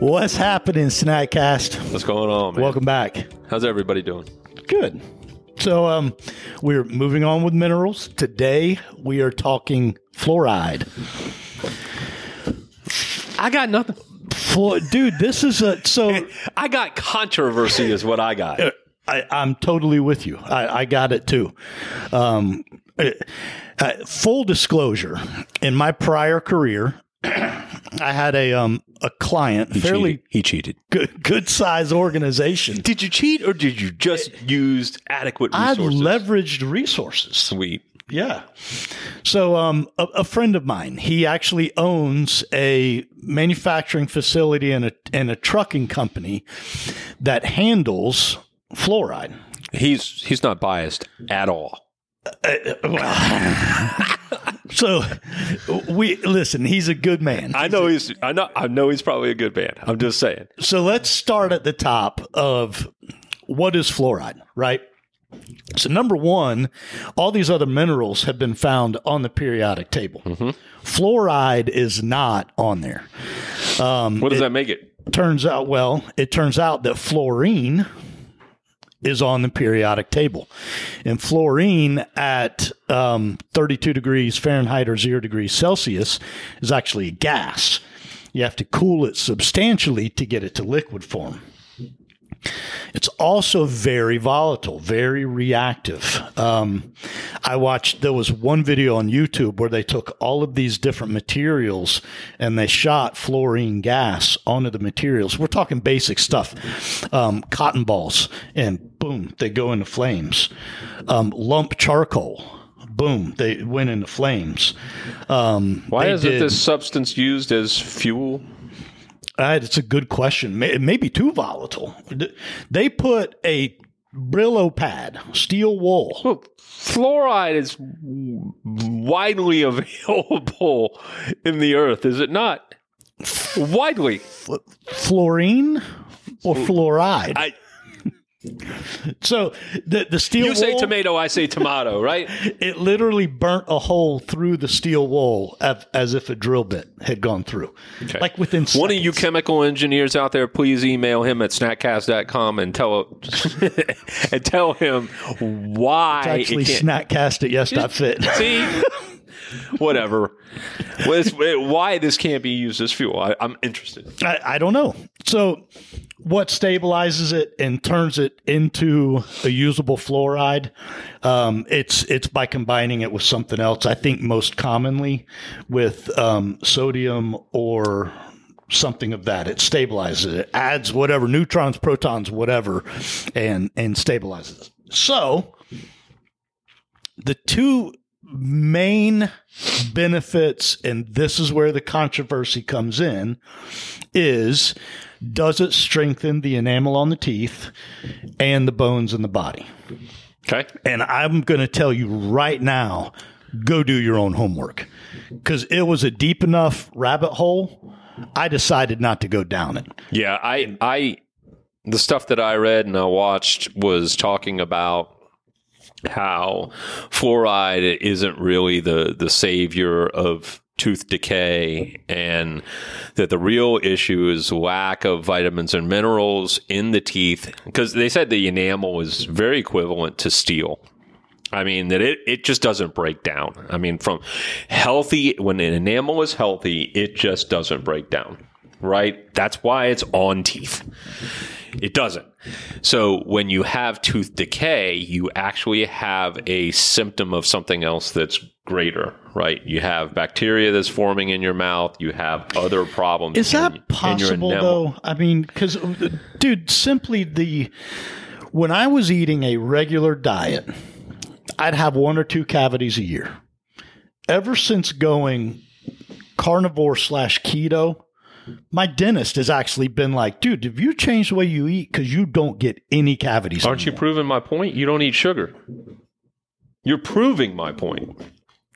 What's happening, Snackcast? What's going on, man? Welcome back. How's everybody doing? Good. So, um, we're moving on with minerals. Today, we are talking fluoride. I got nothing. Flu- Dude, this is a so. I got controversy, is what I got. I, I'm totally with you. I, I got it too. Um, uh, uh, full disclosure: in my prior career, I had a um a client, fairly Cheated. He cheated. good good size organization. Did you cheat or did you just use adequate I leveraged resources. Sweet. Yeah. So, um, a, a friend of mine, he actually owns a manufacturing facility and a and a trucking company that handles fluoride. He's he's not biased at all. So, we listen. He's a good man. I know he's I know I know he's probably a good man. I'm just saying. So let's start at the top of what is fluoride, right? So number one, all these other minerals have been found on the periodic table. Mm-hmm. Fluoride is not on there. Um, what does that make it? turns out well it turns out that fluorine is on the periodic table. And fluorine at um, 32 degrees fahrenheit or 0 degrees celsius is actually a gas. You have to cool it substantially to get it to liquid form it's also very volatile, very reactive. Um, I watched, there was one video on YouTube where they took all of these different materials and they shot fluorine gas onto the materials. We're talking basic stuff um, cotton balls, and boom, they go into flames. Um, lump charcoal. Boom! They went into flames. Um, Why isn't did- this substance used as fuel? Uh, it's a good question. It may be too volatile. They put a Brillo pad, steel wool. Well, fluoride is widely available in the earth, is it not? Widely. fluorine or fluoride. I, so the the steel you say wool, tomato, I say tomato, right? it literally burnt a hole through the steel wool as, as if a drill bit had gone through, like within One of you chemical engineers out there, please email him at snackcast.com and tell and tell him why actually it. Snackcast at yes.fit. See, whatever. Why this can't be used as fuel? I, I'm interested. I, I don't know. So, what stabilizes it and turns it into a usable fluoride? Um, it's it's by combining it with something else. I think most commonly with um, sodium or something of that. It stabilizes it, adds whatever neutrons, protons, whatever, and and stabilizes. So, the two main benefits, and this is where the controversy comes in, is does it strengthen the enamel on the teeth and the bones in the body? Okay. And I'm going to tell you right now go do your own homework because it was a deep enough rabbit hole. I decided not to go down it. Yeah, I I the stuff that I read and I watched was talking about how fluoride isn't really the the savior of tooth decay and that the real issue is lack of vitamins and minerals in the teeth because they said the enamel is very equivalent to steel I mean that it, it just doesn't break down. I mean from healthy when an enamel is healthy, it just doesn't break down. Right? That's why it's on teeth. It doesn't. So when you have tooth decay, you actually have a symptom of something else that's greater, right? You have bacteria that's forming in your mouth. You have other problems. Is in- that in your possible enamel. though? I mean, because dude, simply the when I was eating a regular diet, I'd have one or two cavities a year. Ever since going carnivore slash keto, my dentist has actually been like, dude, have you changed the way you eat? Because you don't get any cavities. Aren't you proving my point? You don't eat sugar. You're proving my point.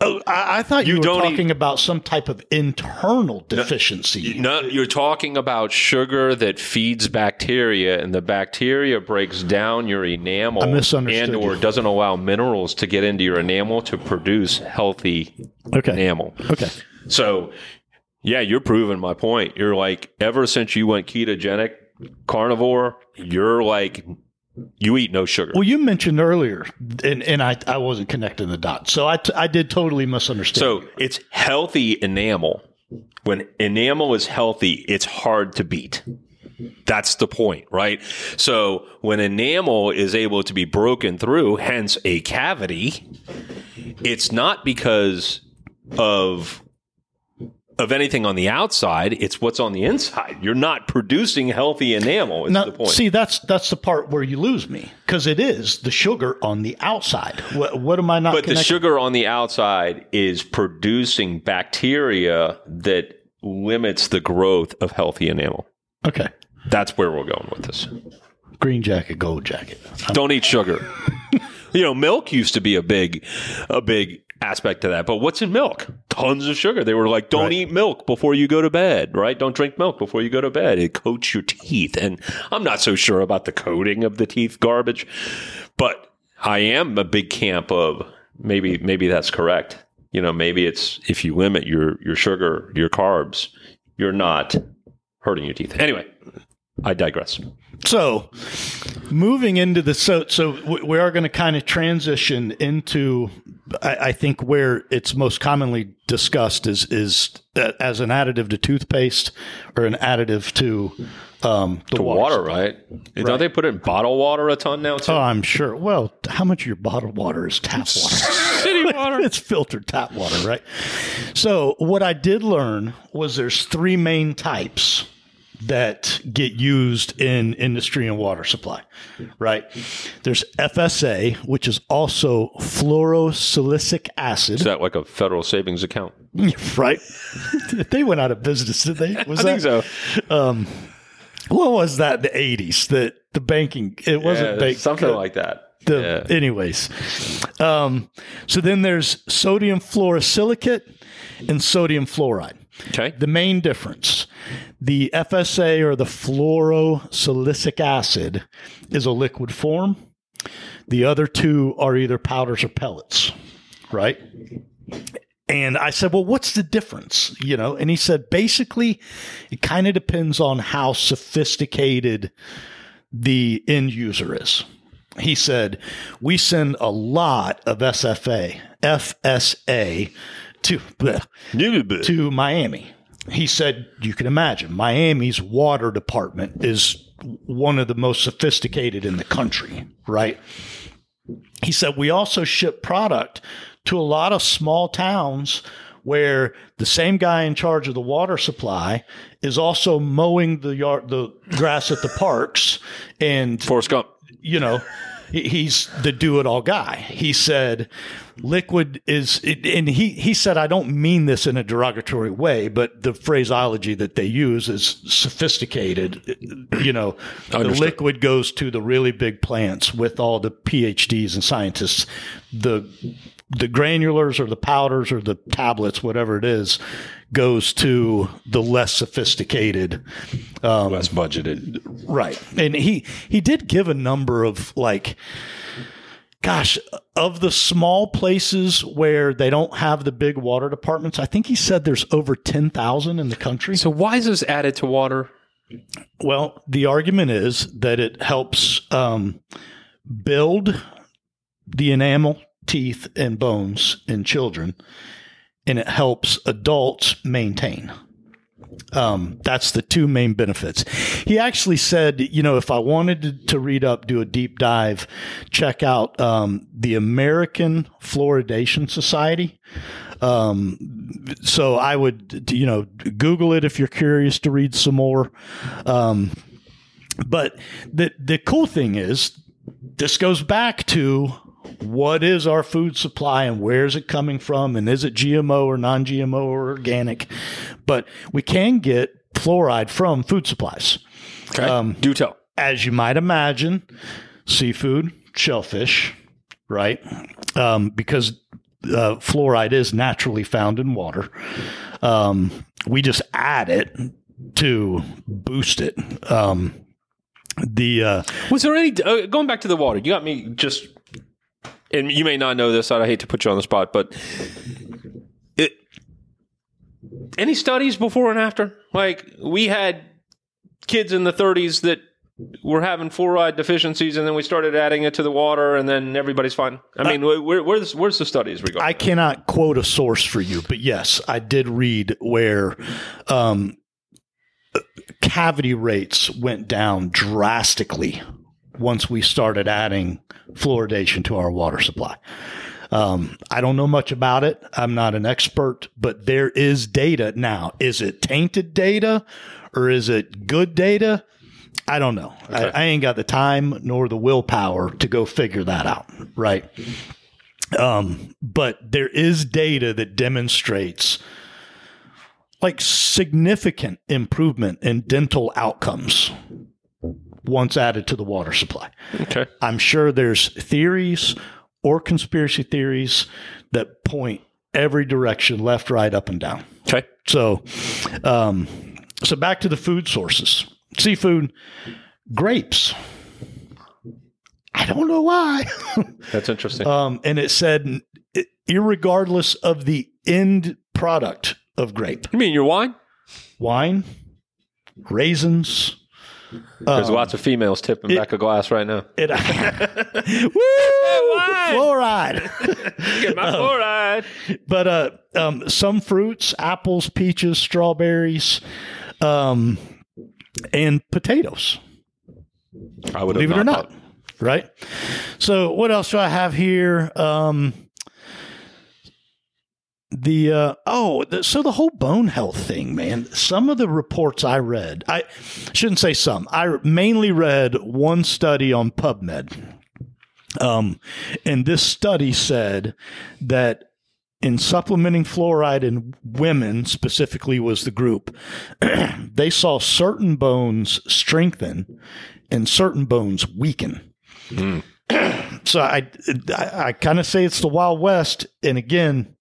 Oh, I, I thought you, You were don't eat- talking about some type of internal deficiency. No, you're talking about sugar that feeds bacteria, and the bacteria breaks down your enamel and or you. doesn't allow minerals to get into your enamel to produce healthy Okay. enamel. Okay. So Yeah, you're proving my point. You're like, ever since you went ketogenic carnivore, you're like, you eat no sugar. Well, you mentioned earlier, and, and I, I wasn't connecting the dots. So I, t- I did totally misunderstand. So it's healthy enamel. When enamel is healthy, it's hard to beat. That's the point, right? So when enamel is able to be broken through, hence a cavity, it's not because of of anything on the outside, it's what's on the inside. You're not producing healthy enamel. Is now, the point. see, that's that's the part where you lose me because it is the sugar on the outside. What, what am I not? but the sugar on the outside is producing bacteria that limits the growth of healthy enamel. Okay, That's where we're going with this. green jacket, gold jacket. Don't eat sugar. you know, milk used to be a big, a big aspect to that. But what's in milk? Tons of sugar. They were like, don't Right. eat milk before you go to bed, right? Don't drink milk before you go to bed. It coats your teeth. And I'm not so sure about the coating of the teeth garbage, but I am a big camp of maybe, maybe that's correct. You know, maybe it's if you limit your, your sugar, your carbs, you're not hurting your teeth. Anyway, I digress. So, moving into the so so we we are going to kind of transition into I, I think where it's most commonly discussed is is that as an additive to toothpaste or an additive to um, the The water, right? Don't they put it in bottled water a ton now too? Oh, I'm sure. Well, how much of your bottled water is tap water? City water. it's filtered tap water, right? So, what I did learn was there's three main types that get used in industry and water supply, right? There's FSA, which is also fluorosilicic acid, Is that like a federal savings account? right? they went out of business, did they? Was I think so. What was that? in The 80s, the the banking. It wasn't Yeah, bank, something like that. the yeah. anyways um, so then there's sodium fluorosilicate and sodium fluoride Okay. the main difference the fsa or the fluorosilicic acid is a liquid form the other two are either powders or pellets right and I said, well, what's the difference? You know, and he said, basically, it kind of depends on how sophisticated the end user is. He said, we send a lot of SFA, FSA to, bleh, to Miami. He said, you can imagine, Miami's water department is one of the most sophisticated in the country, right? He said, we also ship product to a lot of small towns where the same guy in charge of the water supply is also mowing the yard, the grass at the parks and Forrest Gump. you know, he's the do it all guy. He said, liquid is, and he, he said, I don't mean this in a derogatory way, but the phraseology that they use is sophisticated. You know, the liquid goes to the really big plants with all the PhDs and scientists. The, the granulars or the powders or the tablets, whatever it is, goes to the less sophisticated Less budgeted. Right. And he he did give a number of like gosh, of the small places where they don't have the big water departments, I think he said there's over 10,000 in the country. So why is this added to water? Well, the argument is that it helps um, build the enamel, teeth, and bones in children, and it helps adults maintain. Um, that's the two main benefits. He actually said, you know, if I wanted to, to read up, do a deep dive, check out um, the American Fluoridation Society. Um, so I would, you know, Google it if you're curious to read some more. Um, but the the cool thing is, this goes back to what is our food supply and where is it coming from and is it GMO or non-GMO or organic? But we can get fluoride from food supplies. Okay. Do tell. As you might imagine, seafood, shellfish, right? Um, because uh, fluoride is naturally found in water. Um, we just add it to boost it. Um, the uh, Was there any uh, going back to the water? You got me just, and you may not know this. I hate to put you on the spot, but it any studies before and after? Like we had kids in the 30s that were having fluoride deficiencies, and then we started adding it to the water, and then everybody's fine. I mean, where, where's where's the studies regarding? I cannot quote a source for you, but yes, I did read where um, cavity rates went down drastically once we started adding fluoridation to our water supply. Um, I don't know much about it. I'm not an expert, but there is data now. Is it tainted data or is it good data? I don't know. I, I ain't got the time nor the willpower to go figure that out. Right. Um, but there is data that demonstrates like significant improvement in dental outcomes once added to the water supply. okay. I'm sure there's theories or conspiracy theories that point every direction, left, right, up, and down. Okay. So, um, so back to the food sources: seafood, grapes. I don't know why. That's interesting. um, and it said, irregardless of the end product of grape, you mean your wine? wine, raisins. There's um, lots of females tipping it- back a glass right now. It, Woo! fluoride. Get my fluoride. but uh, um, some fruits, apples, peaches, strawberries, um, and potatoes. I would Believe it or not, right? So, what else do I have here? Um, the uh, oh, the, so the whole bone health thing, man. Some of the reports I read, I shouldn't say some. I mainly read one study on PubMed, um, and this study said that in supplementing fluoride in women specifically was the group they saw certain bones strengthen and certain bones weaken so i i, I kind of say it's the wild west and again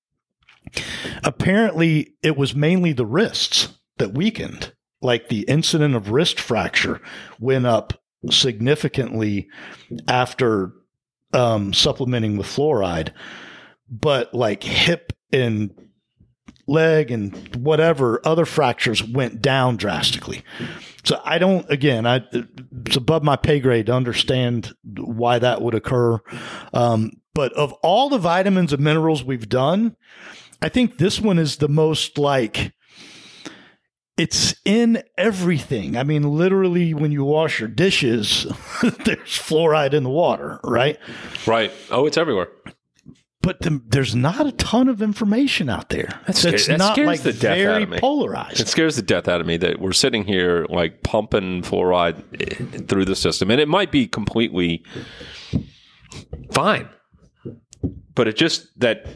apparently it was mainly the wrists that weakened like the incident of wrist fracture went up significantly after um, supplementing with fluoride but like hip and leg and whatever other fractures went down drastically. So I don't again, I it's above my pay grade to understand why that would occur. Um, but of all the vitamins and minerals we've done, I think this one is the most like it's in everything. I mean, literally, when you wash your dishes, there's fluoride in the water, right? Right. Oh, it's everywhere. but the, there's not a ton of information out there. That scares- that not scares like the death out of me. polarized. It scares the death out of me that we're sitting here like pumping fluoride eh, through the system, and it might be completely fine, but it just that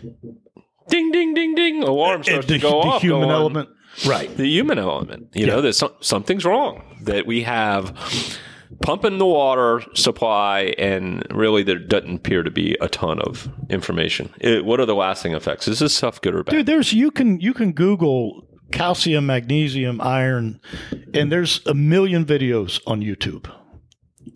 ding, ding, ding, ding alarm starts the, to go the off. human going, element, right? the human element. You know, that some, something's wrong. That we have pumping the water supply, and really there doesn't appear to be a ton of information. It, what are the lasting effects? Is this stuff good or bad? Dude, there's you can you can Google calcium, magnesium, iron, and there's a million videos on YouTube.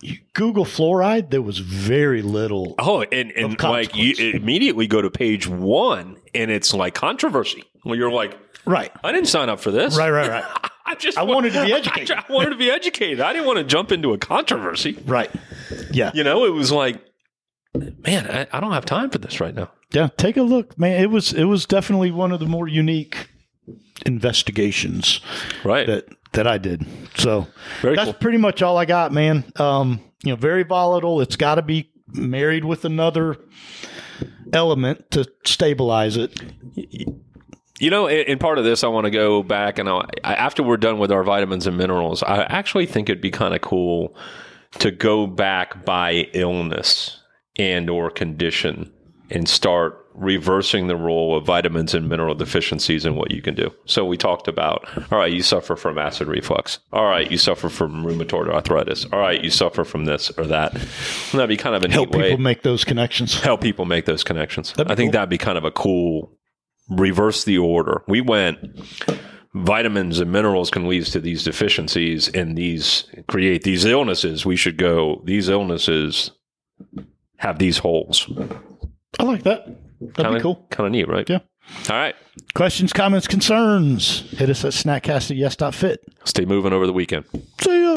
You Google fluoride, there was very little. Oh, and, and like you immediately go to page one, and it's like controversy. Well, you're like, Right, I didn't sign up for this. right, right, right, I just I wanted to be educated. I, wanted to be educated. I didn't want to jump into a controversy. right. Yeah, You know, it was like, man, I, I don't have time for this right now. yeah. Take a look, man. It was it was definitely one of the more unique investigations Right. that that I did. So Very that's cool. pretty much all I got, man. Um, you know, very volatile. It's got to be married with another element to stabilize it. You know, in, part of this, I want to go back and I'll, I, after we're done with our vitamins and minerals, I actually think it'd be kind of cool to go back by illness and or condition and start reversing the role of vitamins and mineral deficiencies and what you can do. So we talked about, all right, you suffer from acid reflux. All right, you suffer from rheumatoid arthritis. All right, you suffer from this or that. And that'd be kind of a Help neat way people make those connections. help people make those connections. I think cool. that'd be kind of a cool reverse the order. We went vitamins and minerals can lead to these deficiencies and these create these illnesses. We should go these illnesses have these holes. I like that. That'd Kind be of cool. Kind of neat, right? Yeah. All right. Questions, comments, concerns? Hit us at snackcast at yes.fit. Stay moving over the weekend. See ya.